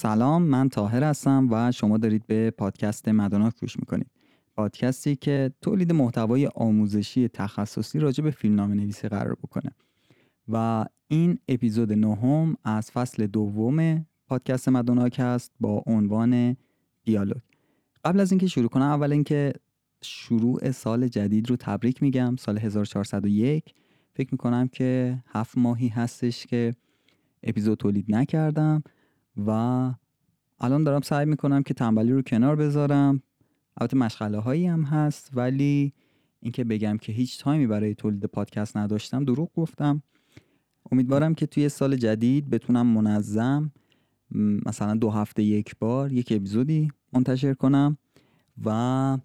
سلام من تاهر هستم و شما دارید به پادکست مدانا گوش می‌کنید. پادکستی که تولید محتوای آموزشی تخصصی راجع به فیلمنامه نویسی قرار بکنه. و این اپیزود نهم از فصل دوم پادکست مدوناک است با عنوان دیالوگ. قبل از اینکه شروع کنم اول اینکه شروع سال جدید رو تبریک میگم. سال 1401 فکر می‌کنم که هفت ماهی هستش که اپیزود تولید نکردم. و الان دارم سعی می‌کنم که تنبلی رو کنار بذارم. البته مشغله هایی هم هست ولی اینکه بگم که هیچ تایمی برای تولید پادکست نداشتم دروغ گفتم. امیدوارم که توی سال جدید بتونم منظم مثلا دو هفته یک بار یک اپیزودی منتشر کنم و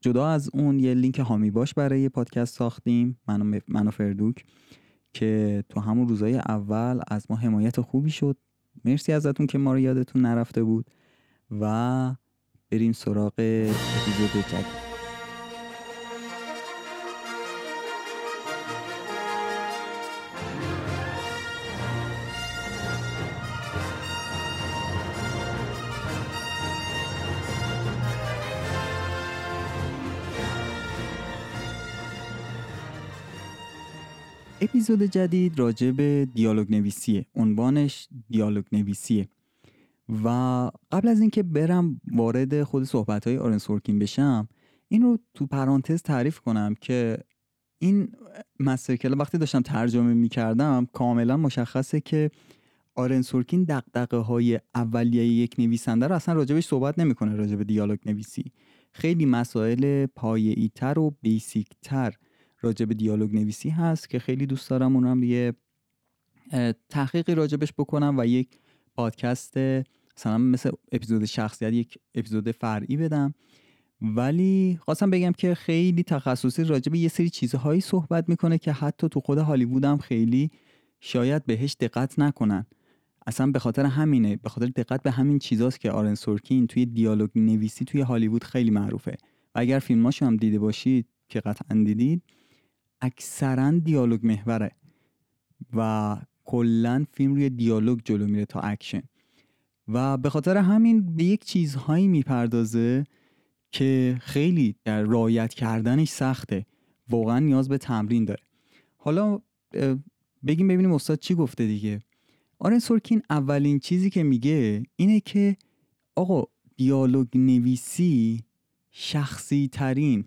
جدا از اون یه لینک هامی باش برای پادکست ساختیم من و فردوک که تو همون روزای اول از ما حمایت خوبی شد. مرسی ازتون که ما رو یادتون نرفته بود و بریم سراغ اپیزود جدید. اپیزود جدید راجع به دیالوگ نویسیه عنوانش دیالوگ نویسیه و قبل از اینکه برم وارد خود صحبت های آرن سورکین بشم این رو تو پرانتز تعریف کنم که این مسترکل وقتی داشتم ترجمه می کردم کاملا مشخصه که آرن سورکین دقدقه های اولیه یک نویسنده رو اصلا راجبش صحبت نمی‌کنه راجب دیالوگ نویسی خیلی مسائل پایه‌ای تر و بیسیک تر راجع به دیالوگ نویسی هست که خیلی دوست دارم اونم یه تحقیقی راجبش بکنم و یک پادکست مثلا مثل اپیزود شخصیت یک اپیزود فرعی بدم. ولی خواستم بگم که خیلی تخصصی راجع یه سری چیزهایی صحبت می‌کنه که حتی تو خود هالیوود هم خیلی شاید بهش دقت نکنن. اصلا به خاطر همینه به خاطر دقت به همین چیزاست که آرن سورکین توی دیالوگ نویسی توی هالیوود خیلی معروفه. و اگر فیلماشو هم دیده باشید که قطعا دیدید اکثرا دیالوگ محوره و کلا فیلم روی دیالوگ جلو میره تا اکشن. و به خاطر همین به یک چیزهایی می‌پردازه که خیلی در write کردنش سخته. واقعا نیاز به تمرین داره. حالا بگیم ببینیم استاد چی گفته دیگه. آرن سورکین اولین چیزی که میگه اینه که آقا دیالوگ نویسی شخصی ترین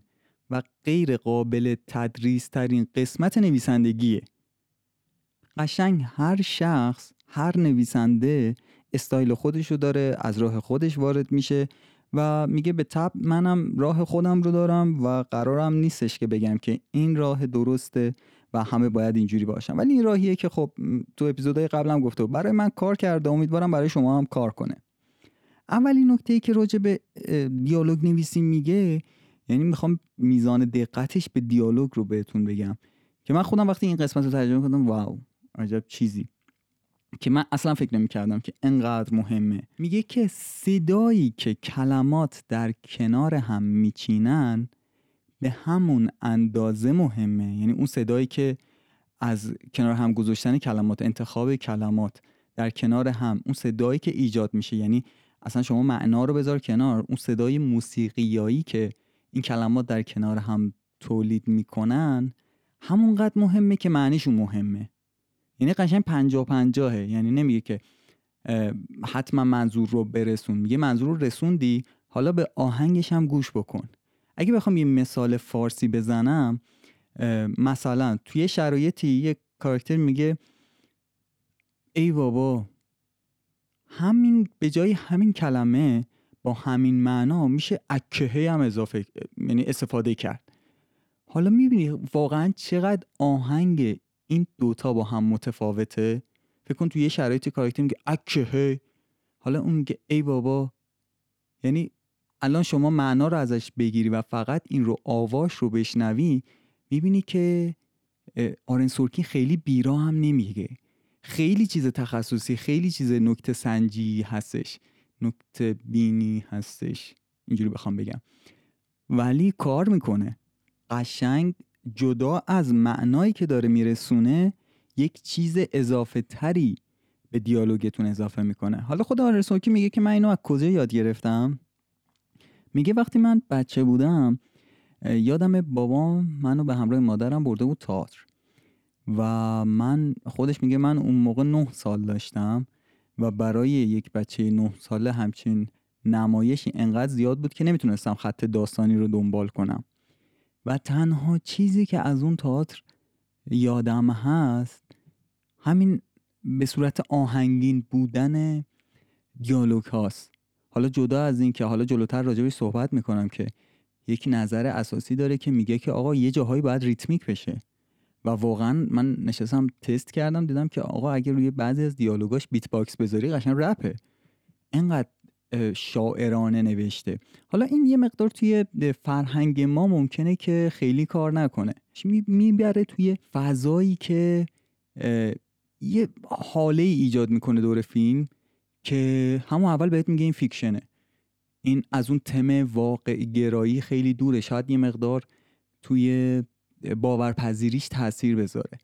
و غیر قابل تدریس ترین قسمت نویسندگیه. قشنگ هر شخص هر نویسنده استایل خودشو داره از راه خودش وارد میشه و میگه به تب منم راه خودم رو دارم و قرارم نیستش که بگم که این راه درسته و همه باید اینجوری باشن. ولی این راهیه که خب تو اپیزودهای قبلم گفته برای من کار کرده امیدوارم برای شما هم کار کنه. اولین نکته ای که راجع به دیالوگ نویسی میگه یعنی می‌خوام میزان دقتش به دیالوگ رو بهتون بگم. که من خودم وقتی این قسمت رو ترجمه کردم واو عجب چیزی. که من اصلا فکر نمی کردم که انقدر مهمه. میگه که صدایی که کلمات در کنار هم میچینن به همون اندازه مهمه. یعنی اون صدایی که از کنار هم گذاشتن کلمات انتخاب کلمات در کنار هم اون صدایی که ایجاد میشه. یعنی اصلا شما معنا رو بذار کنار. اون صدای موسیقیایی که این کلمات در کنار هم تولید می‌کنن همونقدر مهمه که معنیشون مهمه. یعنی قشنگ پنجاه پنجاهه. یعنی نمیگه که حتما منظور رو برسون. میگه منظور رو رسوندی حالا به آهنگش هم گوش بکن. اگه بخوام یه مثال فارسی بزنم مثلا توی شرایطی یه کاراکتر میگه ای بابا همین به جای همین کلمه با همین معنا میشه اکهه هم اضافه یعنی استفاده کرد. حالا می‌بینی واقعا چقدر آهنگ این دوتا با هم متفاوته؟ فکر کن تو یه شرایطی کاراکتر میگه اکهه. حالا اون میگه ای بابا. یعنی الان شما معنا رو ازش بگیری و فقط این رو آواش رو بشنوی می‌بینی که آرن سورکین خیلی بیرا هم نمیگه. خیلی چیز تخصصی خیلی چیز نکته سنجی هستش. نکته بینی هستش. اینجوری بخوام بگم. ولی کار می‌کنه. قشنگ جدا از معنایی که داره میرسونه یک چیز اضافه تری به دیالوگتون اضافه می‌کنه. حالا خود آرسوکی میگه که من اینو از کجا یاد گرفتم؟ میگه وقتی من بچه بودم یادم بابام منو به همراه مادرم برده بود تئاتر. و من خودش میگه من اون موقع نه سال داشتم. و برای یک بچه نه ساله همچین نمایشی انقدر زیاد بود که نمی‌تونستم خط داستانی رو دنبال کنم. و تنها چیزی که از اون تئاتر یادم هست همین به صورت آهنگین بودن دیالوگ هاست. حالا جدا از این که حالا جلوتر راجبش صحبت می‌کنم که یک نظر اساسی داره که میگه که آقا یه جاهایی باید ریتمیک بشه. و واقعا من نشستم تست کردم دیدم که آقا اگر روی بعضی از دیالوگاش beatbox بذاری قشنگ رپه. انقدر شاعرانه نوشته. حالا این یه مقدار توی فرهنگ ما ممکنه که خیلی کار نکنه. می‌بره توی فضایی که یه حاله ایجاد می‌کنه دور فیلم که همون اول بهت میگه این فیکشنه. این از اون تم واقع گرایی خیلی دوره. شاید یه مقدار توی باورپذیریش تاثیر بذاره.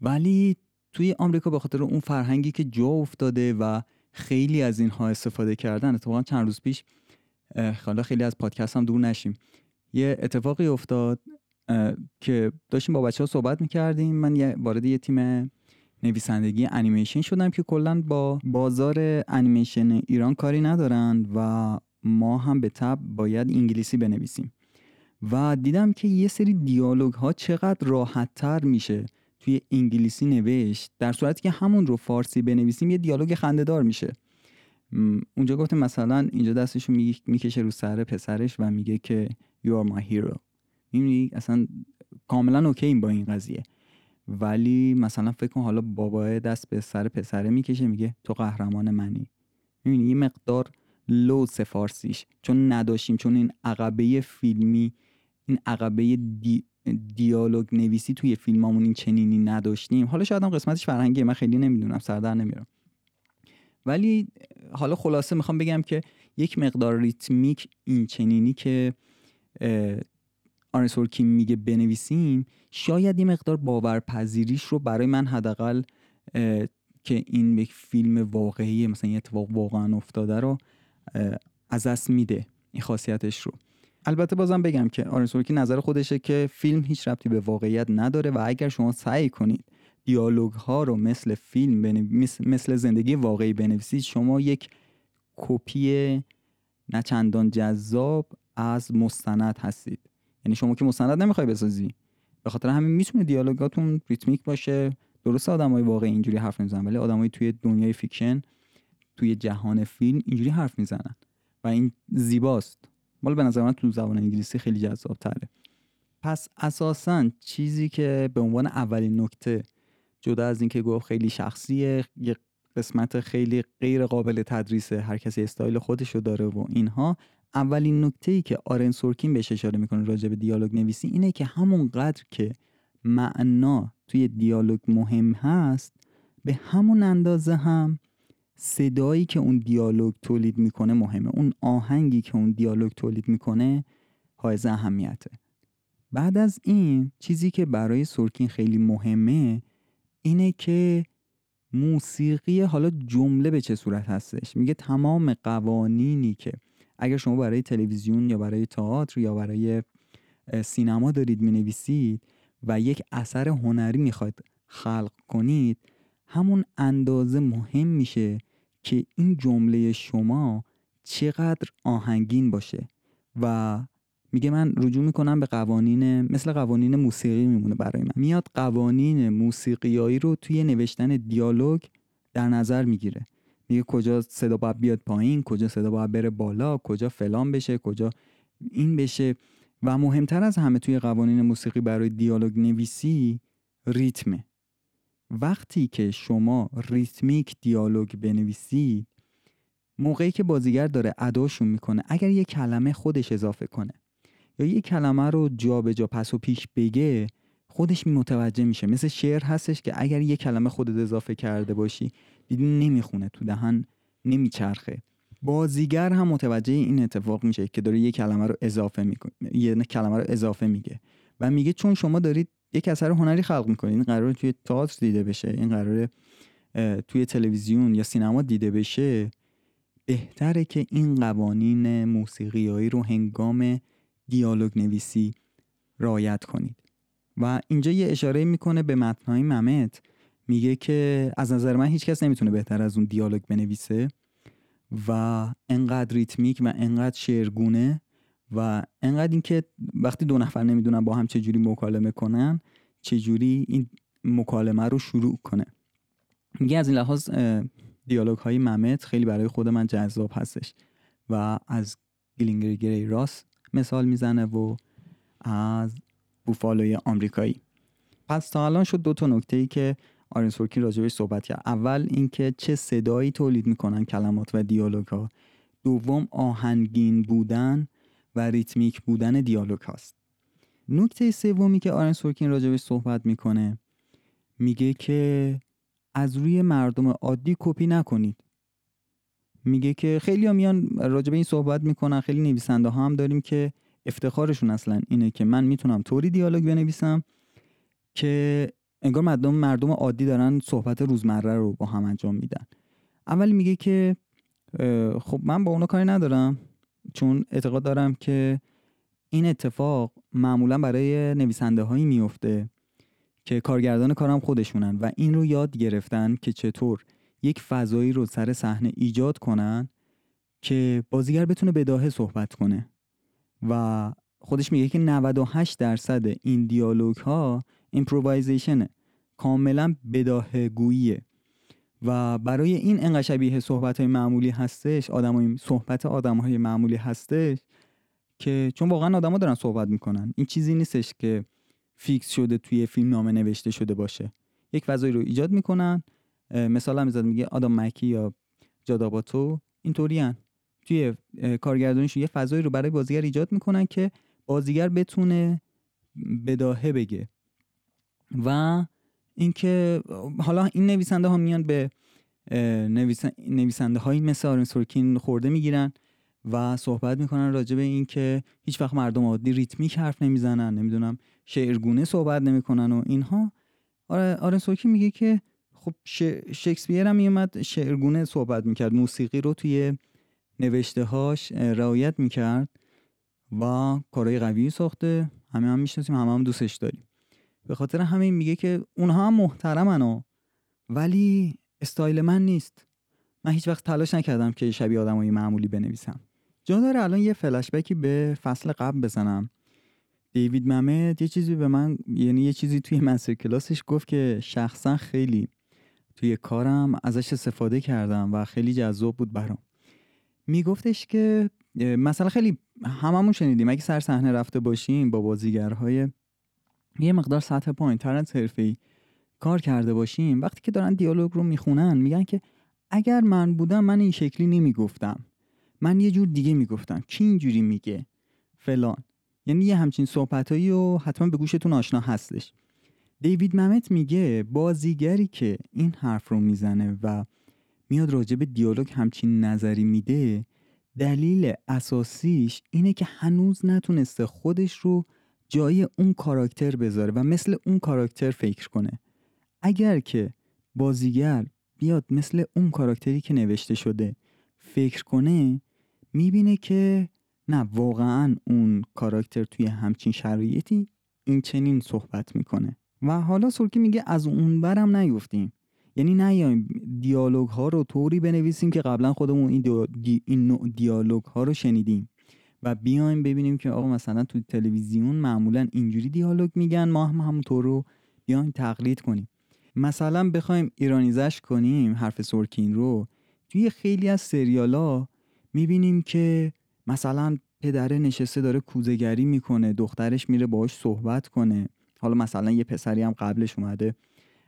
ولی توی آمریکا به خاطر اون فرهنگی که جا افتاده و خیلی از اینها استفاده کردن اتفاقا چند روز پیش حالا خیلی از پادکست هم دور نشیم. یه اتفاقی افتاد که داشتیم با بچه ها صحبت می‌کردیم. من وارد یه تیم نویسندگی انیمیشن شدم که کلا با بازار انیمیشن ایران کاری ندارن و ما هم به تب باید انگلیسی بنویسیم. و دیدم که یه سری دیالوگ ها چقدر راحت تر میشه. توی انگلیسی نوشت در صورتی که همون رو فارسی بنویسیم یه دیالوگ خندهدار میشه. اونجا گفتم مثلا اینجا دستشو می‌کشه رو سر پسرش و میگه که you are my hero. می‌بینی؟ اصلا کاملا اوکی با این قضیه. ولی مثلا فکر کن حالا بابای دست به سر پسره می‌کشه میگه تو قهرمان منی. می‌بینی؟ یه مقدار لو فارسیش. چون نداشتیم چون این عقبه فیلمی این عقبه دی دیالوگ نویسی توی فیلمامون این چنینی نداشتیم. حالا شاید هم قسمتش فرهنگی من خیلی نمی‌دونم سردر نمیرم. ولی حالا خلاصه می‌خوام بگم که یک مقدار ریتمیک این چنینی که آرن سورکین میگه بنویسیم شاید یه مقدار باورپذیریش رو برای من حداقل که این یک فیلم واقعی مثلا یه اتفاق واقعا افتاده رو از دست میده این خاصیتش رو. البته بازم بگم که آرن سورکین نظر خودشه که فیلم هیچ ربطی به واقعیت نداره و اگر شما سعی کنید دیالوگ ها رو مثل فیلم مثل زندگی واقعی بنویسید شما یک کپی نه چندان جذاب از مستند هستید. یعنی شما که مستند نمی‌خوای بسازی. به خاطر همین می‌تونه دیالوگاتون ریتمیک باشه. درست آدمای واقعی اینجوری حرف نمی‌زنن ولی آدمای توی دنیای fiction توی جهان فیلم اینجوری حرف می‌زنن. و این زیباست. مال به نظر من تو زبان انگلیسی خیلی جذاب تره پس اساسا چیزی که به عنوان اولین نکته جدا از اینکه گفت خیلی شخصیه یه قسمت خیلی غیر قابل تدریسه هر کسی استایل خودشو داره و اینها اولین نکته ای که آرن سورکین بهش اشاره می‌کنه راجع به دیالوگ نویسی اینه که همونقدر که معنا توی دیالوگ مهم هست به همون اندازه هم صدایی که اون دیالوگ تولید می‌کنه مهمه. اون آهنگی که اون دیالوگ تولید می‌کنه حائز اهمیته. بعد از این چیزی که برای سورکین خیلی مهمه اینه که موسیقی حالا جمله به چه صورت هستش؟ میگه تمام قوانینی که اگر شما برای تلویزیون یا برای تئاتر یا برای سینما دارید می‌نویسید و یک اثر هنری می‌خواید خلق کنید همون اندازه مهم میشه که این جمله شما چقدر آهنگین باشه. و میگه من رجوع می‌کنم به قوانین مثل قوانین موسیقی میمونه برای من. میاد قوانین موسیقیایی رو توی نوشتن دیالوگ در نظر می‌گیره. میگه کجا صدا باید بیاد پایین کجا صدا باید بره بالا کجا فلان بشه کجا این بشه. و مهمتر از همه توی قوانین موسیقی برای دیالوگ نویسی ریتمه. وقتی که شما ریتمیک دیالوگ بنویسید موقعی که بازیگر داره اداشون می‌کنه اگر یه کلمه خودش اضافه کنه یا یه کلمه رو جا به جا پس و پیش بگه خودش متوجه میشه. مثل شعر هستش که اگر یه کلمه خودت اضافه کرده باشی دیدی نمی‌خونه تو دهن نمیچرخه. بازیگر هم متوجه این اتفاق میشه که داره یه کلمه رو اضافه می‌کنه یه کلمه رو اضافه میگه و میگه چون شما دارید یک اثر هنری خلق می‌کنید این قرار توی تئاتر دیده بشه. این قرار توی تلویزیون یا سینما دیده بشه. بهتره که این قوانین موسیقیایی رو هنگام دیالوگ نویسی رایت کنید. و اینجا یه اشاره می‌کنه به متنهای ممت. میگه که از نظر من هیچکس نمی‌تونه بهتر از اون دیالوگ بنویسه و انقدر ریتمیک و انقدر شعرگونه و انقدر اینکه وقتی دو نفر نمی‌دونن با هم چجوری مکالمه کنن چجوری این مکالمه رو شروع کنه. میگه از این لحاظ دیالوگ های ممت خیلی برای خود من جذاب هستش و از گلینگر راس مثال می‌زنه و از بوفالوی آمریکایی. پس تا الان شد دو تا نکته ای که آرین سورکین راجبش صحبت کرد. اول اینکه چه صدایی تولید می‌کنن کلمات و دیالوگ ها دوم آهنگین بودن. و ریتمیک بودن دیالوگ هاست. نکته سومی که آرن سورکین راجبش صحبت می‌کنه میگه که از روی مردم عادی کپی نکنید. میگه که خیلی ها میان راجب این صحبت می‌کنن خیلی نویسنده ها هم داریم که افتخارشون اصلا اینه که من می‌تونم طوری دیالوگ بنویسم که انگار مردم مردم عادی دارن صحبت روزمره رو با هم انجام میدن. اول میگه که خب من با اونا کاری ندارم. چون اعتقاد دارم که این اتفاق معمولا برای نویسنده هایی میفته که کارگردان کارم خودشونن و این رو یاد گرفتن که چطور یک فضایی رو سر صحنه ایجاد کنن که بازیگر بتونه بداهه صحبت کنه. و خودش میگه که 98 درصد این دیالوگ ها ایمپرووایزیشنه کاملا بداهه گوییه و برای این انقدر شبیه صحبت های معمولی هستش آدم صحبت آدم های معمولی هستش که چون واقعا آدما دارن صحبت می‌کنن. این چیزی نیستش که فیکس شده توی فیلم نامه نوشته شده باشه. یک فضایی رو ایجاد می‌کنن. مثال هم میگه آدم مکی یا جاداباتو اینطوری توی کارگردانیشون یه فضایی رو برای بازیگر ایجاد می‌کنن که بازیگر بتونه بداهه بگه. و اینکه حالا این نویسنده ها میان به نویسنده هایی مثل آرن سورکین خورده می‌گیرن و صحبت می‌کنن راجع به اینکه هیچ وقت مردم عادی ریتمیک حرف نمی‌زنن نمی‌دونم شعرگونه صحبت نمی‌کنن و اینها. آره آرن سورکین میگه که خب شکسپیر هم میومد شعرگونه صحبت می‌کرد موسیقی رو توی نوشته هاش رعایت می‌کرد و کارهای قوی ساخته. همه هم می‌شناسیم همه هم دوستش داریم. به خاطر همین میگه که اونها هم محترمن ولی استایل من نیست. من هیچ وقت تلاش نکردم که شبیه آدمای معمولی بنویسم. جا داره الان یه فلشبکی به فصل قبل بزنم. دیوید ممد یه چیزی به من یعنی یه چیزی توی مستر کلاسش گفت که شخصا خیلی توی کارم ازش استفاده کردم و خیلی جذاب بود برام. میگفتش که مثلا خیلی هممون شنیدیم. اگه سر صحنه رفته باشیم با بازیگرهای یه مقدار سطح پایین تر از حرفه‌ای کار کرده باشیم وقتی که دارن دیالوگ رو می‌خونن میگن که اگر من بودم من این شکلی نمی‌گفتم. من یه جور دیگه می‌گفتم. کی اینجوری میگه؟ فلان. یعنی یه همچین صحبتایی و حتما به گوشتون آشنا هستش. دیوید ممت میگه بازیگری که این حرف رو می‌زنه و میاد راجع به دیالوگ همچین نظری میده دلیل اساسیش اینه که هنوز نتونسته خودش رو جای اون کاراکتر بذاره و مثل اون کاراکتر فکر کنه. اگر که بازیگر بیاد مثل اون کاراکتری که نوشته شده فکر کنه می‌بینه که نه واقعا اون کاراکتر توی همچین شرایطی این چنین صحبت می‌کنه. و حالا سرکی میگه از اون برم نیفتیم. یعنی نیایم. دیالوگ ها رو طوری بنویسیم که قبلا خودمون این, این نوع دیالوگ ها رو شنیدیم. و بیایم ببینیم که آقا مثلا تو تلویزیون معمولا اینجوری دیالوگ میگن ما هم همونطور رو بیایم تقلید کنیم. مثلا بخوایم ایرانیزش کنیم حرف سورکین رو توی خیلی از سریالا می‌بینیم که مثلا پدره نشسته داره کوزگری می‌کنه دخترش میره باهاش صحبت کنه. حالا مثلا یه پسری هم قبلش اومده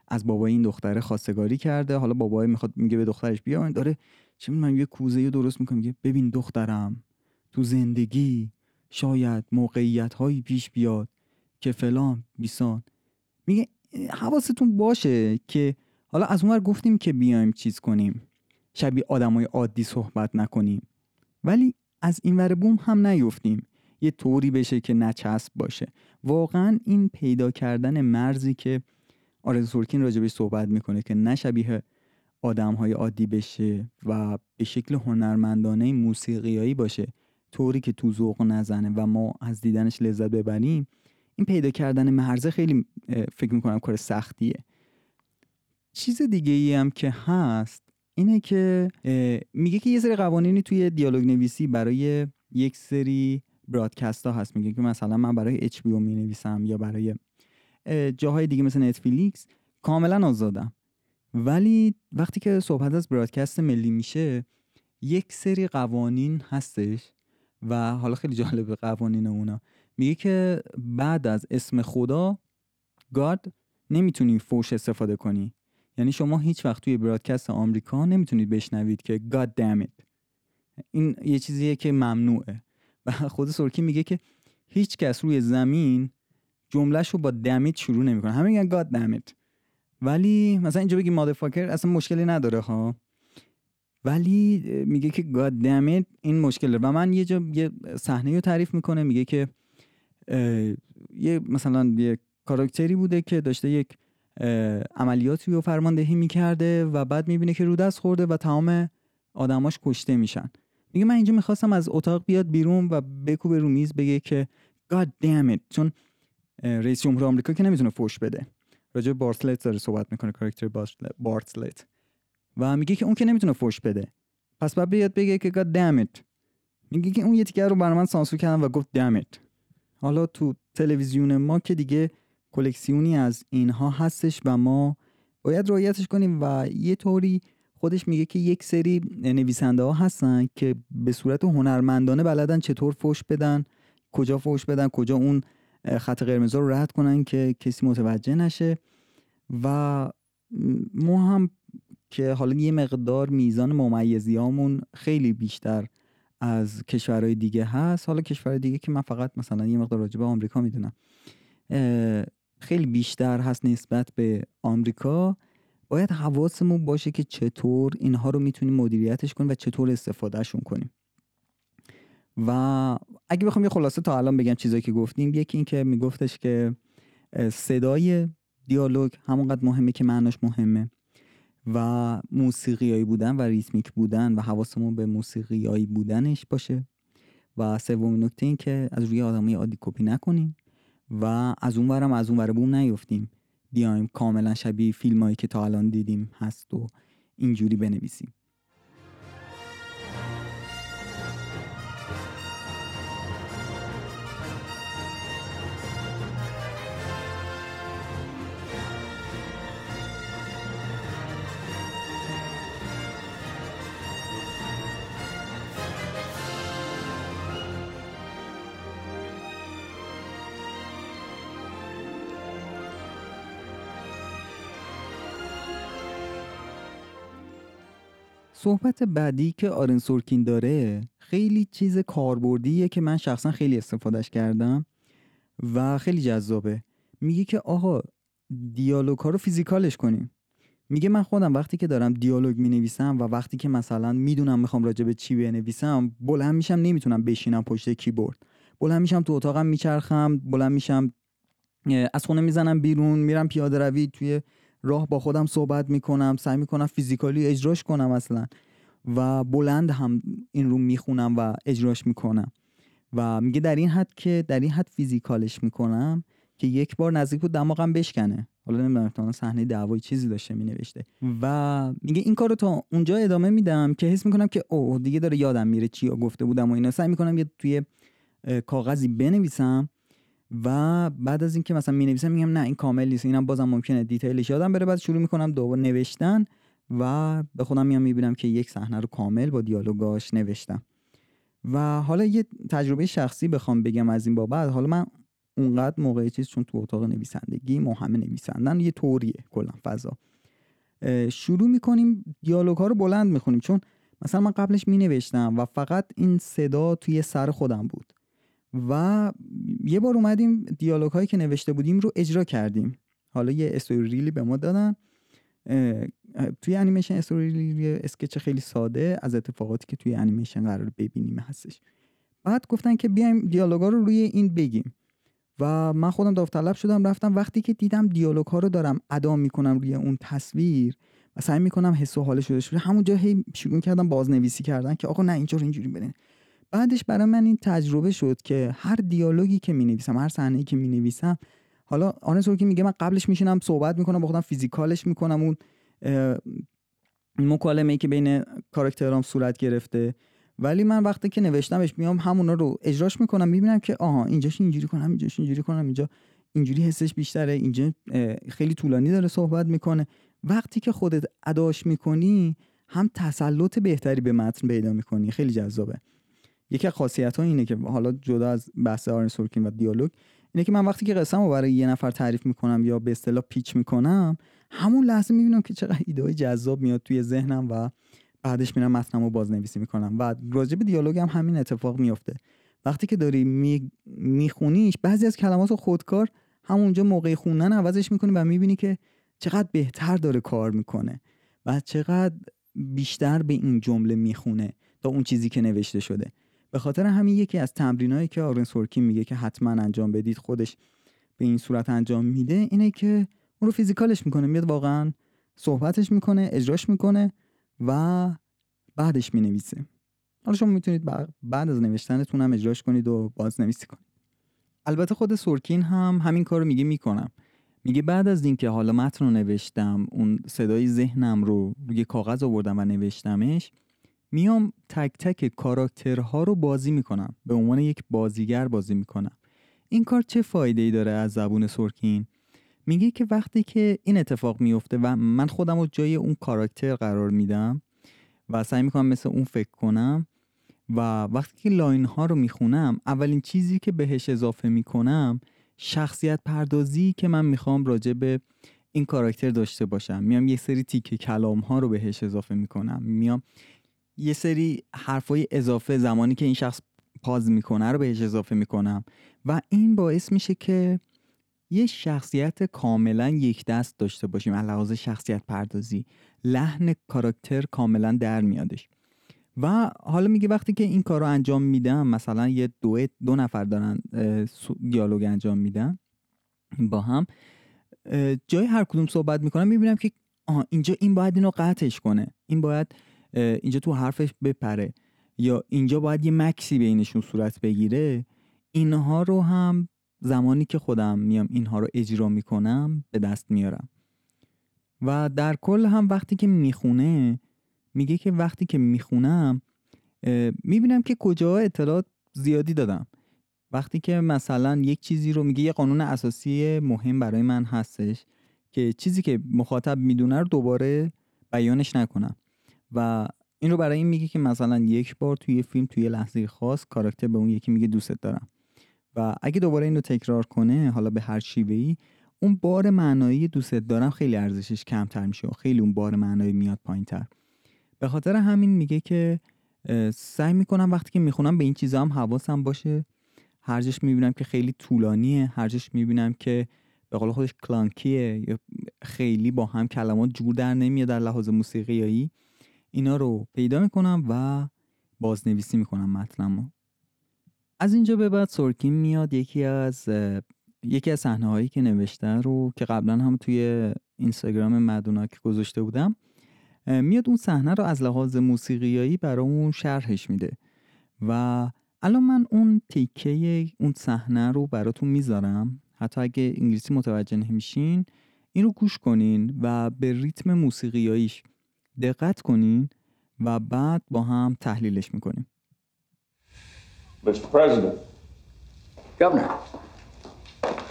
از بابای این دختره خواستگاری کرده. حالا بابای می‌خواد میگه به دخترش بیا داره چه من یه کوزه درست می‌کنه. میگه ببین دخترم تو زندگی شاید موقعیت هایی پیش بیاد که فلان بیسان. میگه حواستون باشه که حالا از اونور گفتیم که بیایم چیز کنیم. شبیه آدمای عادی صحبت نکنیم. ولی از این ور بوم هم نیفتیم. یه طوری بشه که نچسب باشه. واقعا این پیدا کردن مرزی که آرز سورکین راجبش صحبت می‌کنه که نه شبیه آدم های عادی بشه و به شکل هنرمندانه موسیقیایی باشه. طوری که تو ذوق نزنه و ما از دیدنش لذت ببریم این پیدا کردن مرزه خیلی فکر می‌کنم کار سختیه. چیز دیگه ای هم که هست اینه که میگه که یه سری قوانینی توی دیالوگ نویسی برای یک سری برادکست ها هست. میگه که مثلا من برای بی می نویسم یا برای جاهای دیگه مثل نتفلیکس کاملا آزادم. ولی وقتی که صحبت از برادکست ملی میشه یک سری قوانین هستش و حالا خیلی جالب قوانین اونا. میگه که بعد از اسم خدا گاد نمی‌تونی فوش استفاده کنی. یعنی شما هیچ وقت توی برادکست آمریکا نمی‌تونید بشنوید که God damn این یه چیزیه که ممنوعه. و خود سرکی میگه که هیچ کس روی زمین جملهش رو با دمیت شروع نمی‌کنه. همه میگن God damn ولی مثلا اینجا بگی مادفاکر اصلا مشکلی نداره ها. ولی میگه که damn it این مشکله. و من یه جا یه صحنه رو تعریف می‌کنه میگه که یه مثلا یه کاراکتری بوده که داشته یک عملیاتی رو فرماندهی می‌کرده و بعد می‌بینه که رو دست خورده و تمام آدماش کشته میشن. میگه من اینجا می‌خواستم از اتاق بیاد بیرون و بکوبه رو میز بگه که God damn چون رئیس جمهور آمریکا که نمی‌تونه فوش بده. راجع بارتلت داره صحبت می‌کنه کاراکتر بارتلت. و میگه که اون که نمی‌تونه فوش بده. پس بعد بیاد بگه که damn it. میگه که اون یه رو برای سانسور کردم و گفت it. حالا تو تلویزیون ما که دیگه کلکسیونی از اینها هستش و ما باید رعایتش کنیم و یه طوری خودش میگه که یک سری نویسنده ها هستن که به صورت هنرمندانه بلدن چطور فوش بدن کجا فوش بدن کجا اون خط قرمز رو رد کنن که کسی متوجه نشه. و ما هم که حالا یه مقدار میزان ممیزیامون خیلی بیشتر از کشورهای دیگه هست. حالا کشورهای دیگه که من فقط مثلا یه مقدار راجع به آمریکا می‌دونم. خیلی بیشتر هست نسبت به آمریکا. باید حواسمون باشه که چطور اینها رو می‌تونیم مدیریتش کنیم و چطور استفادهشون کنیم. و اگه بخوام یه خلاصه تا الان بگم چیزایی که گفتیم یکی این که میگفتش که صدای دیالوگ همونقدر مهمه که معناش مهمه. و موسیقیایی بودن و ریتمیک بودن و حواسمون به موسیقیایی بودنش باشه. و سومین نکته این که از روی آدمای عادی کپی نکنیم و از اون ورم از اون ور بوم نیفتیم. بیایم کاملا شبیه فیلم هایی که تا الان دیدیم هست و اینجوری بنویسیم. صحبت بعدی که آرن سورکین داره خیلی چیز کاربردیه که من شخصا خیلی استفادهش کردم و خیلی جذابه. میگه که آقا دیالوگ ها رو فیزیکالش کنیم. میگه من خودم وقتی که دارم دیالوگ می نویسم و وقتی که مثلا می‌دونم می‌خوام راجع به چی بنویسم بلند میشم نمی‌تونم بشینم پشت کیبورد. بلند میشم تو اتاقم میچرخم بلند میشم از خونه می‌زنم بیرون میرم پیاده روی توی راه با خودم صحبت می‌کنم سعی می‌کنم فیزیکالی اجراش کنم اصلا و بلند هم این رو می‌خونم و اجراش می‌کنم و میگه در این حد که در این حد فیزیکالش می‌کنم که یک بار نزدیک بود دماغم بشکنه. حالا نمی‌دونم تا صحنه دعوای چیزی داشته مینوشته و میگه این کارو تا اونجا ادامه میدم که حس می‌کنم که اوه دیگه داره یادم میره چی گفته بودم و اینا. سعی می‌کنم یه توی کاغذی بنویسم و بعد از اینکه مثلا می نویسم میگم نه این کامل نیست اینم بازم ممکنه دیتیلش یادم بره. بعد شروع می‌کنم دوباره نوشتن و به خودم میام می‌بینم که یک صحنه رو کامل با دیالوگاش نوشتم. و حالا یه تجربه شخصی بخوام بگم از این بابت. حالا من اونقدر موقع چیز چون تو اتاق نویسندگی ما همه نویسندن یه طوریه کلا فضا. شروع می‌کنیم دیالوگ ها رو بلند می‌خونیم. چون مثلا من قبلش می نوشتم و فقط این صدا توی سر خودم بود. و یه بار اومدیم دیالوگ هایی که نوشته بودیم رو اجرا کردیم. حالا یه story reel ی به ما دادن. توی انیمیشن story reel ی sketch خیلی ساده از اتفاقاتی که توی انیمیشن قرار ببینیم هستش. بعد گفتن که بیایم دیالوگا رو روی این بگیم. و من خودم داوطلب شدم رفتم. وقتی که دیدم دیالوگ ها رو دارم ادا می‌کنم روی اون تصویر و سعی می‌کنم حس و حالش رو همونجا هی شروع کردم بازنویسی کردن که آقا نه اینجا اینجوری برین بعدش برای من این تجربه شد که هر دیالوگی که می نویسم هر صحنه‌ای که می نویسم حالا آن که میگه من قبلش میشینم صحبت می‌کنم با خودم فیزیکالش می‌کنم اون مکالمه ای که بین کاراکترام صورت گرفته. ولی من وقتی که نوشتمش میام همونا رو اجراش می‌کنم می‌بینم که آها اینجاش اینجوری کنم اینجاش اینجوری کنم اینجا اینجوری حسش بیشتره اینجا خیلی طولانی داره صحبت می‌کنه. وقتی که خودت اداش می‌کنی هم تسلط بهتری به متن پیدا می‌کنی. خیلی جذابه. یکی از خاصیت ها اینه که حالا جدا از بحث آرن سورکین و دیالوگ اینه که من وقتی که رو برای یه نفر تعریف می‌کنم یا به اصطلاح پیچ می‌کنم همون لحظه می‌بینم که چقدر ایده جذاب میاد توی ذهنم و بعدش میرم متنم رو بازنویسی می‌کنم و راجع به دیالوگ هم همین اتفاق میفته وقتی که داری می... میخونیش بعضی از کلمات خودکار همونجا موقع خوندن عوضش می‌کنی و می‌بینی که چقدر بهتر داره کار می‌کنه و چقدر بیشتر به این جمله می‌خونه تا اون چیزی که نوشته شده. به خاطر همین یکی از تمرینایی که آرن سورکین میگه که حتما انجام بدید خودش به این صورت انجام میده اینه که اون رو فیزیکالش می‌کنه میاد واقعا صحبتش می‌کنه اجراش می‌کنه و بعدش می‌نویسه. حالا شما می‌تونید بعد از نوشتنتون هم اجراش کنید و بازنویسی کنید. البته خود سورکین هم همین کار رو میگه می‌کنم. میگه بعد از اینکه حالا متن رو نوشتم اون صدای ذهنم رو روی کاغذ آوردم و نوشتمش میام تک تک کاراکترها رو بازی می‌کنم. به عنوان یک بازیگر بازی می‌کنم. این کار چه فایده ای داره از زبون سورکین میگه که وقتی که این اتفاق میفته و من خودم رو جای اون کاراکتر قرار میدم و سعی می‌کنم مثل اون فکر کنم و وقتی که لاین ها رو می‌خونم اولین چیزی که بهش اضافه می‌کنم شخصیت پردازی که من می‌خوام راجع به این کاراکتر داشته باشم. میام یه سری تیکه کلام ها رو بهش اضافه می‌کنم. میام یه سری حرفای اضافه زمانی که این شخص پاز می‌کنه رو بهش اضافه می‌کنم. و این باعث میشه که یه شخصیت کاملا یک دست داشته باشیم علاوه شخصیت پردازی. لحن کاراکتر کاملا در میادش. و حالا میگه وقتی که این کار رو انجام میدم مثلا یه دو دو نفر دارن دیالوگ انجام میدن با هم جای هر کدوم صحبت می‌کنم می‌بینم که آه اینجا این باید اینو قطعش کنه. این باید اینجا تو حرفش بپره. یا اینجا باید یه مکسی بینشون صورت بگیره. اینها رو هم زمانی که خودم میام اینها رو اجرا می‌کنم به دست میارم. و در کل هم وقتی که می‌خونه میگه که وقتی که می‌خونم می‌بینم که کجا اطلاعات زیادی دادم. وقتی که مثلا یک چیزی رو میگه یه قانون اساسی مهم برای من هستش که چیزی که مخاطب می‌دونه رو دوباره بیانش نکنم. و این رو برای این میگه که مثلا یک بار توی فیلم توی لحظه خاص کاراکتر به اون یکی میگه دوستت دارم. و اگه دوباره این رو تکرار کنه حالا به هر شیوهی اون بار معنایی دوستت دارم خیلی ارزشش کمتر میشه و خیلی اون بار معنایی میاد پایین تر به خاطر همین میگه که سعی می‌کنم وقتی که می‌خونم به این چیزا هم حواسم باشه. هرجش می‌بینم که خیلی طولانیه هرجش می‌بینم که به قول خودش کلانکیه یا خیلی با هم کلمات جور در نمیاد در لحاظ موسیقیایی. اینا رو پیدا می‌کنم و بازنویسی می‌کنم متنمو از اینجا به بعد سورکین میاد یکی از یکی از صحنه هایی که نوشته رو که قبلا هم توی اینستاگرام مدونا که گذاشته بودم میاد اون صحنه رو از لحاظ موسیقیایی برامون شرحش میده و الان من اون تیکه اون صحنه رو براتون می‌ذارم. حتی اگه انگلیسی متوجه نمیشین این رو گوش کنین و به ریتم موسیقیاییش دقت کنین و بعد با هم تحلیلش میکنیم Mr. President. Governor.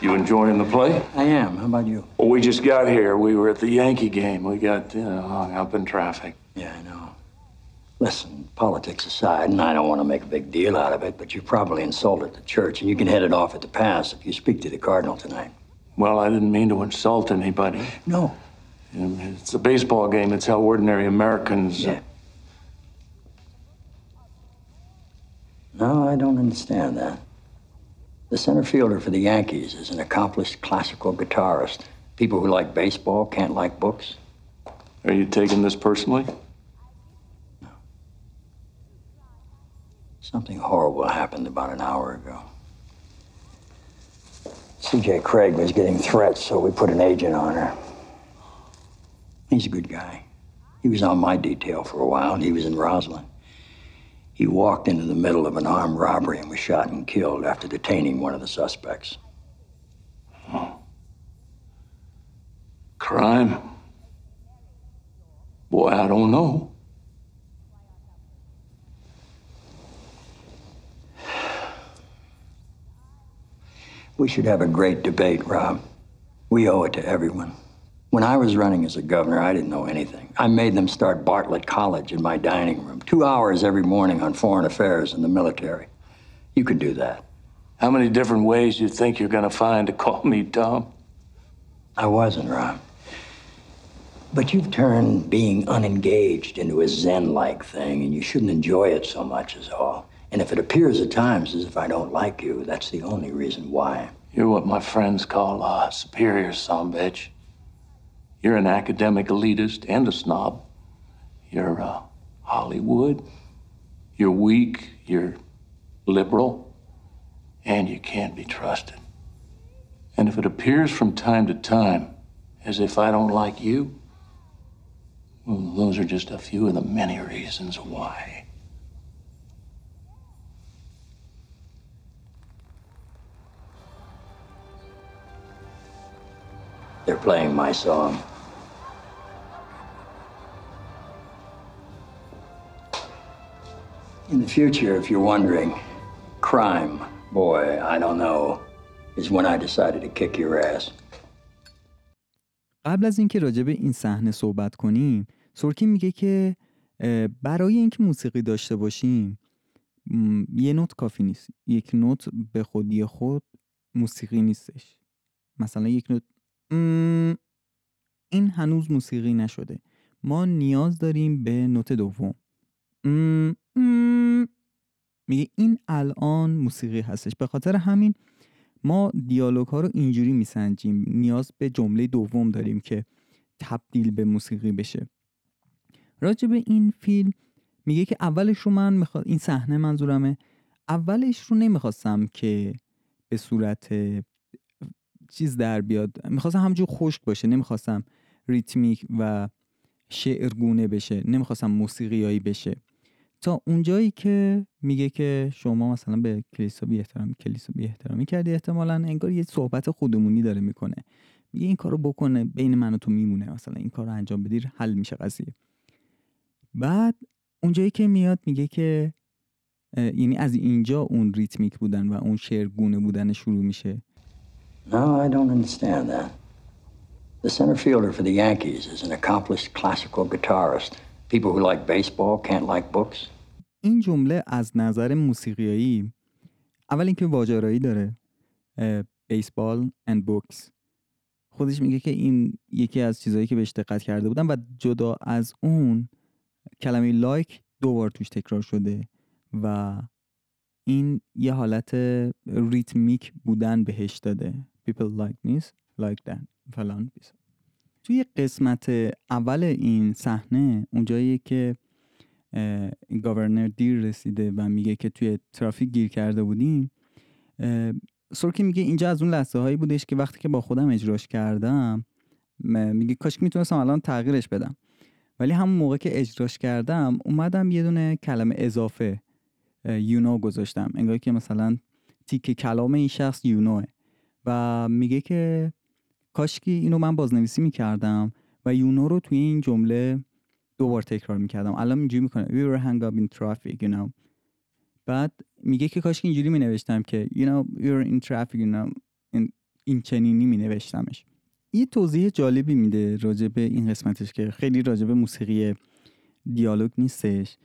You enjoying the play? I am. How about you? Well, we just got here. We were at the Yankee game. We got you know, hung up in traffic. Yeah, I know. Listen, politics aside, and I don't want to make a big deal out of it, but you probably insulted the church, and you can head it off at the pass if you speak to the cardinal tonight. Well, I didn't mean to insult anybody. No. it's a baseball game. It's how ordinary Americans. Uh, yeah. No, I don't understand that. The center fielder for the Yankees is an accomplished classical guitarist. People who like baseball can't like books. Are you taking this personally? No. Something horrible happened about an hour ago. C.J. Craig was getting threats, so we put an agent on her. He's a good guy. He was on my detail for a while, and he was in Roslyn. He walked into the middle of an armed robbery and was shot and killed after detaining one of the suspects. Crime? Boy, I don't know. We should have a great debate, Rob. We owe it to everyone. When I was running as a governor, I didn't know anything. I made them start Bartlett College in my dining room, two hours every morning on foreign affairs and the military. You could do that. How many different ways do you think you're gonna find to call me Tom? I wasn't, Rob. But you've turned being unengaged into a Zen like thing, and you shouldn't enjoy it so much, as all. And if it appears at times as if I don't like you, that's the only reason why. You're what my friends call a superior son bitch. You're an academic elitist and a snob. You're uh, Hollywood. You're weak. You're liberal. And you can't be trusted. And if it appears from time to time as if I don't like you, well, those are just a few of the many reasons why. They're playing my song. In the future, if you're wondering, crime, boy, I don't know, is when I decided to kick your ass. قبل از اینکه راجع به این صحنه صحبت کنیم سورکین میگه که برای اینکه موسیقی داشته باشیم یه نوت کافی نیست. یک نوت به خودی خود موسیقی نیستش. مثلا یک نوت این هنوز موسیقی نشده. ما نیاز داریم به نوت دوم. میگه این الان موسیقی هستش. به خاطر همین ما دیالوگ ها رو اینجوری میسنجیم. نیاز به جمله دوم داریم که تبدیل به موسیقی بشه. راجع به این فیلم میگه که اولش رو من می‌خواد این صحنه منظورمه. اولش رو نمی‌خواستم که به صورت چیز در بیاد. می‌خواستم همجور خشک باشه. نمی‌خواستم ریتمیک و شعرگونه بشه. نمی‌خواستم موسیقیایی بشه. تا اونجایی که میگه که شما مثلا به کلیسا بی احترامی کلیسا بی احترامی کردی احتمالا انگار یه صحبت خودمونی داره می‌کنه میگه این کارو بکنه بین من و تو میمونه مثلا این کار رو انجام بدی حل میشه قضیه بعد اونجایی که میاد میگه که یعنی از اینجا اون ریتمیک بودن و اون شعرگونه بودن شروع میشه No, I don't understand that. The center fielder for the Yankees is an accomplished classical guitarist. People who like baseball can't like books. این جمله از نظر موسیقیایی اول اینکه واجرایی داره بیسبال and books خودش میگه که این یکی از چیزهایی که بهش دقت کرده بودم و جدا از اون کلمه like دو بار توش تکرار شده و این یه حالت ریتمیک بودن بهش داده people like this like that فلان بیسار. توی قسمت اول این صحنه اونجایی که governor دیر رسیده و میگه که توی ترافیک گیر کرده بودیم سورکین میگه اینجا از اون لحظه هایی بودش که وقتی که با خودم اجراش کردم میگه کاش می‌تونستم الان تغییرش بدم. ولی همون موقع که اجراش کردم اومدم یه دونه کلمه اضافه یونو گذاشتم. انگار که مثلا تیک کلام این شخص یونوه. و میگه که کاشکی اینو من بازنویسی می‌کردم و یونو رو توی این جمله دو بار تکرار می‌کردم. الان اینجوری می‌کنه. We were hung up in traffic you know. بعد میگه که کاشکی اینجوری مینوشتم که you know we were in traffic you know. این, این چنینی مینوشتمش. یه توضیح جالبی میده راجع به این قسمتش که خیلی راجع به موسیقی دیالوگ نیستش.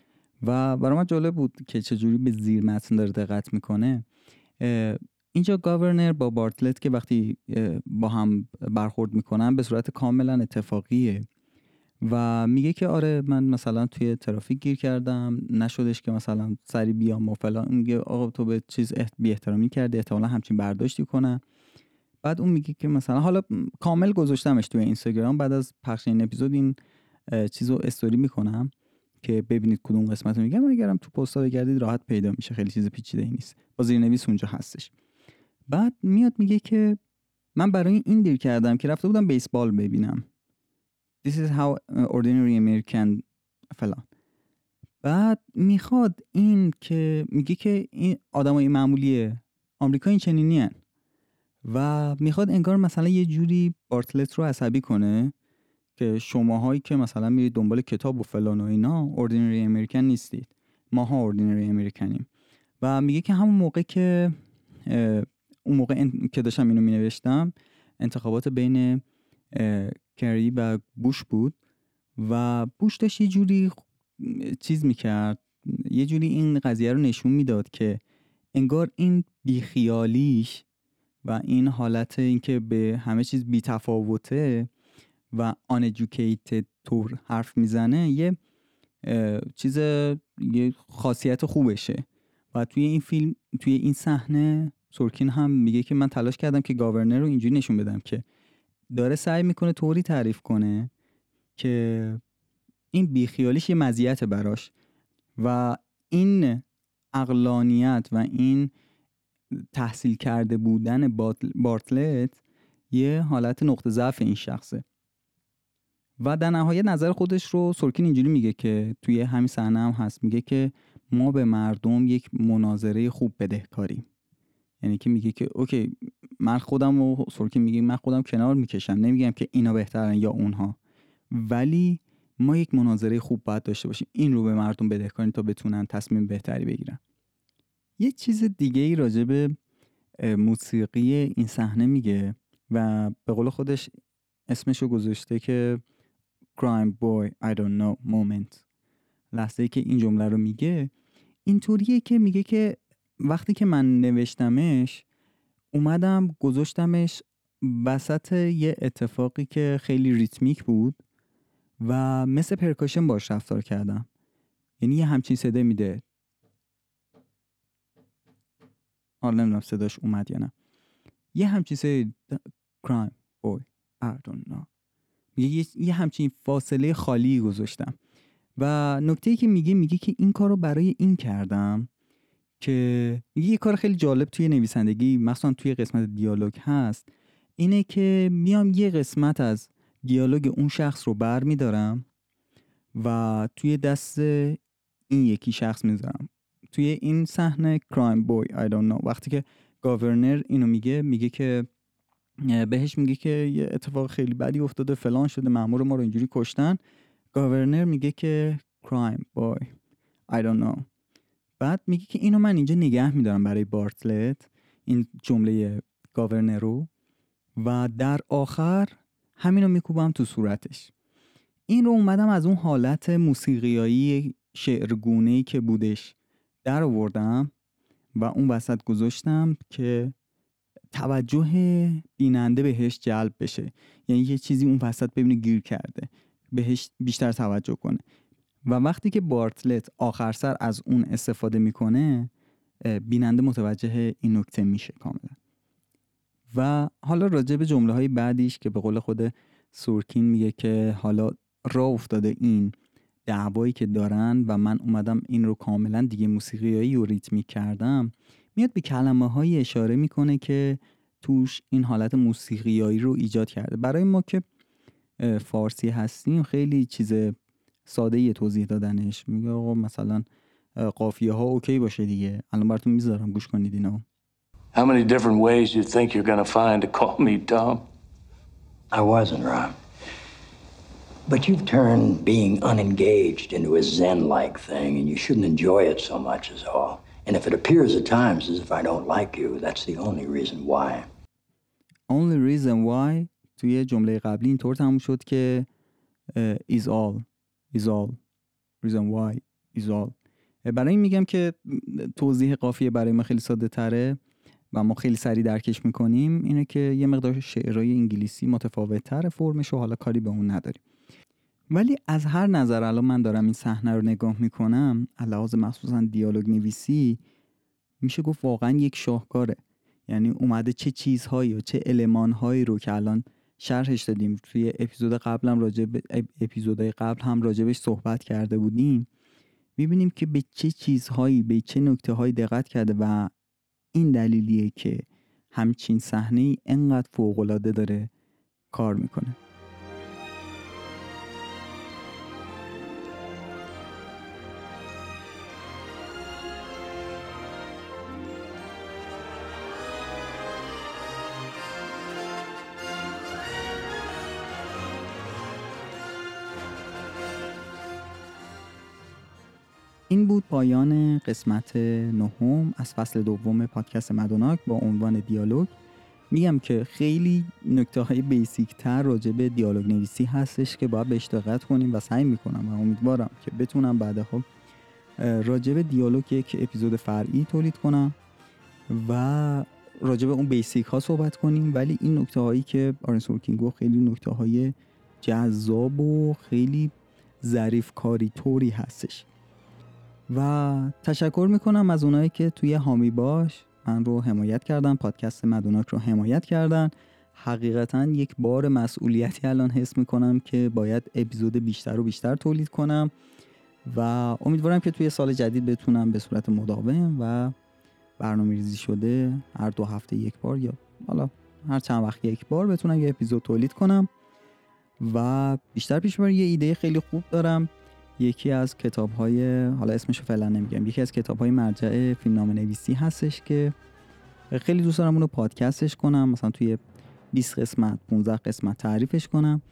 و برای من جالب بود که چجوری به زیر متن داره دقت می‌کنه. اینجا گاورنر با بارتلت که وقتی با هم برخورد می‌کنن به صورت کاملا اتفاقیه. و میگه که آره من مثلا توی ترافیک گیر کردم نشدش که مثلا سری بیام و فلان. میگه آقا تو به چیز بی احترامی کردی احتمالا همچین برداشتی کنن بعد اون میگه که مثلا حالا کامل گذاشتمش توی اینستاگرام. بعد از پخش این اپیزود این چیزو استوری می‌کنم که ببینید کدوم قسمت رو میگم اگرم تو پستا بگردید راحت پیدا میشه. خیلی چیز پیچیده ای نیست. با زیرنویس اونجا هستش. بعد میاد میگه که من برای این دیر کردم که رفته بودم بیسبال ببینم. This is how ordinary American فلان. بعد می‌خواد این که میگه که این آدمای معمولی آمریکا این چنینی ان. و می‌خواد انگار مثلا یه جوری بارتلت رو عصبی کنه که شماهایی که مثلا میرید دنبال کتاب و فلان و اینا ordinary American نیستید. ماها ordinary American یم و میگه که همون موقع که اون موقع که داشتم اینو مینوشتم انتخابات بین کری و بوش بود و بوش داشت یه جوری چیز می‌کرد. یه جوری این قضیه رو نشون می‌داد که انگار این بیخیالیش و این حالت اینکه به همه چیز بیتفاوته و انجوکیتد طور حرف می‌زنه یه چیز یه خاصیت خوبشه. و توی این فیلم توی این صحنه سورکین هم میگه که من تلاش کردم که گاورنر رو اینجوری نشون بدم که داره سعی می‌کنه طوری تعریف کنه که این بیخیالیش یه مزیت براش و این اقلانیت و این تحصیل کرده بودن بارتلت یه حالت نقطه ضعف این شخصه. و در نهایت نظر خودش رو سورکین اینجوری میگه که توی همین صحنه هم هست. میگه که ما به مردم یک مناظره خوب بدهکاریم. یعنی که میگه که اوکی من خودم و سورکین میگه من خودم کنار می‌کشم. نمیگم که اینا بهترن یا اونها. ولی ما یک مناظره خوب باید داشته باشیم. این رو به مردم بدهکاریم تا بتونن تصمیم بهتری بگیرن. یه چیز دیگه ای راجع به موسیقی این صحنه میگه و به قول خودش اسمشو گذاشته که crime boy I don't know moment. لحظه که این جمله رو میگه اینطوریه که میگه که وقتی که من نوشتمش اومدم گذاشتمش وسط یه اتفاقی که خیلی ریتمیک بود و مثل پرکاشن باش رفتار کردم. یعنی یه همچین صدا میده. حالا نمی‌دونم صداش اومد یا نه. یه همچین صدای don't know. یه, یه همچین فاصله خالی گذاشتم. و نکته ای که میگه میگه که این کار رو برای این کردم که یه کار خیلی جالب توی نویسندگی مخصوصا توی قسمت دیالوگ هست اینه که میام یه قسمت از دیالوگ اون شخص رو بر میدارم و توی دست این یکی شخص می‌ذارم. توی این صحنه کرایم بوی I don't know. وقتی که گاورنر اینو میگه میگه که بهش میگه که یه اتفاق خیلی بدی افتاده فلان شده مامور ما رو اینجوری کشتن. گاورنر میگه که کرایم بوی I don't know. بعد میگه که اینو من اینجا نگه میدارم برای بارتلت این جمله گاورنر رو. و در آخر همینو میکوبم تو صورتش. این رو اومدم از اون حالت موسیقیایی شعرگونه که بودش در آوردم و اون وسط گذاشتم که توجه بیننده بهش جلب بشه. یعنی یه چیزی اون وسط ببینه گیر کرده بهش بیشتر توجه کنه. و وقتی که بارتلت آخر سر از اون استفاده می‌کنه بیننده متوجه این نکته میشه کاملا. و حالا راجع به جمله های بعدیش که به قول خود سورکین میگه که حالا را افتاده این دعوایی که دارن و من اومدم این رو کاملا دیگه موسیقیایی و ریتمیک کردم میاد به کلمه های اشاره می‌کنه که توش این حالت موسیقیایی رو ایجاد کرده. برای ما که فارسی هستیم خیلی چیز ساده توضیح دادنش میگه آقا مثلا قافیه ها اوکی باشه دیگه الان براتون می‌ذارم گوش کنید اینو How many different ways you think you're gonna find to call me Tom? I wasn't, Rob. But you've turned being unengaged into a zen-like thing, and you shouldn't enjoy it so much is all. And if it appears at times as if I don't like you, that's the only reason why. Only reason why توی جمله قبلی اینطور تموم شد که uh, is all is all. Reason why is all. برای این میگم که توضیح قافیه برای ما خیلی ساده تره و ما خیلی سریع درکش می‌کنیم اینه که یه مقدار شعرهای انگلیسی متفاوت تر فرمش و حالا کاری به اون نداریم. ولی از هر نظر الان من دارم این صحنه رو نگاه می‌کنم علاوه مخصوصا دیالوگ نویسی میشه گفت واقعا یک شاهکاره. یعنی اومده چه چیزهایی و چه المانهایی رو که الان شرحش دادیم. توی اپیزود قبلم راجع به اپیزودهای قبل هم راجبش صحبت کرده بودیم. می‌بینیم که به چه چیزهایی به چه نکته هایی دقت کرده و این دلیلیه که همچین صحنه ای انقدر فوق داره کار می‌کنه. این بود پایان قسمت نهم از فصل دوم پادکست مدوناک با عنوان دیالوگ. میگم که خیلی نکته های basic تر راجع به دیالوگ نویسی هستش که باید بهش دقت کنیم و سعی می‌کنم و امیدوارم که بتونم بعدها راجع به دیالوگ یک اپیزود فرعی تولید کنم و راجع به اون basic ها صحبت کنیم. ولی این نکته هایی که آرون سورکین گفت خیلی نکته های جذاب و خیلی ظریف کاری طوری هستش. و تشکر می‌کنم از اونایی که توی هامی باش من رو حمایت کردن پادکست مدوناک رو حمایت کردن. حقیقتا یک بار مسئولیتی الان حس می‌کنم که باید اپیزود بیشتر و بیشتر تولید کنم و امیدوارم که توی سال جدید بتونم به صورت مداوم و برنامه ریزی شده هر دو هفته یک بار یا حالا هر چند وقت یک بار بتونم یه اپیزود تولید کنم و بیشتر پیش بر یه ایده خیلی خوب دارم. یکی از کتاب های حالا اسمشو فعلا نمیگم یکی از کتاب های مرجع فیلمنامه نویسی هستش که خیلی دوست دارم اونو پادکستش کنم مثلا توی 20 قسمت 15 قسمت تعریفش کنم.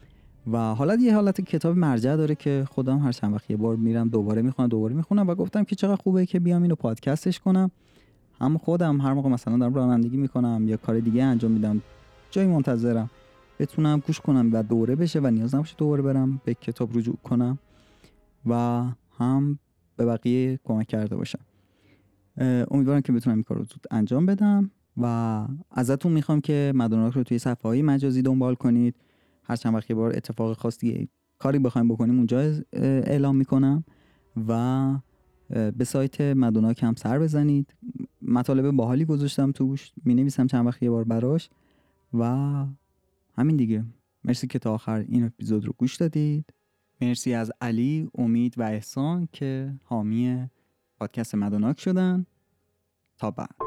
و حالا یه حالت کتاب مرجع داره که خودم هر چند وقت یه بار میرم دوباره می‌خونم دوباره می‌خونم و گفتم که چقدر خوبه که بیام اینو پادکستش کنم. هم خودم هر موقع مثلا دارم رانندگی می‌کنم یا کار دیگه انجام میدم جایی منتظرم. بتونم گوش کنم و دوره بشه و نیاز نباشه دوباره برم به کتاب رجوع کنم. و هم به بقیه کمک کرده باشم. امیدوارم که بتونم این کار رو زود انجام بدم و ازتون می‌خوام که مدوناک رو توی صفحه های مجازی دنبال کنید. هر چند وقت بار اتفاق خاصی کاری بخوایم بکنیم اونجا اعلام می‌کنم و به سایت مدوناک هم سر بزنید. مطالب باحالی گذاشتم توش می نویسم چند وقت یه بار براش و همین دیگه. مرسی که تا آخر این اپیزود رو گوش دادید. مرسی از علی، امید و احسان که حامی پادکست مدوناک شدن. تا بعد.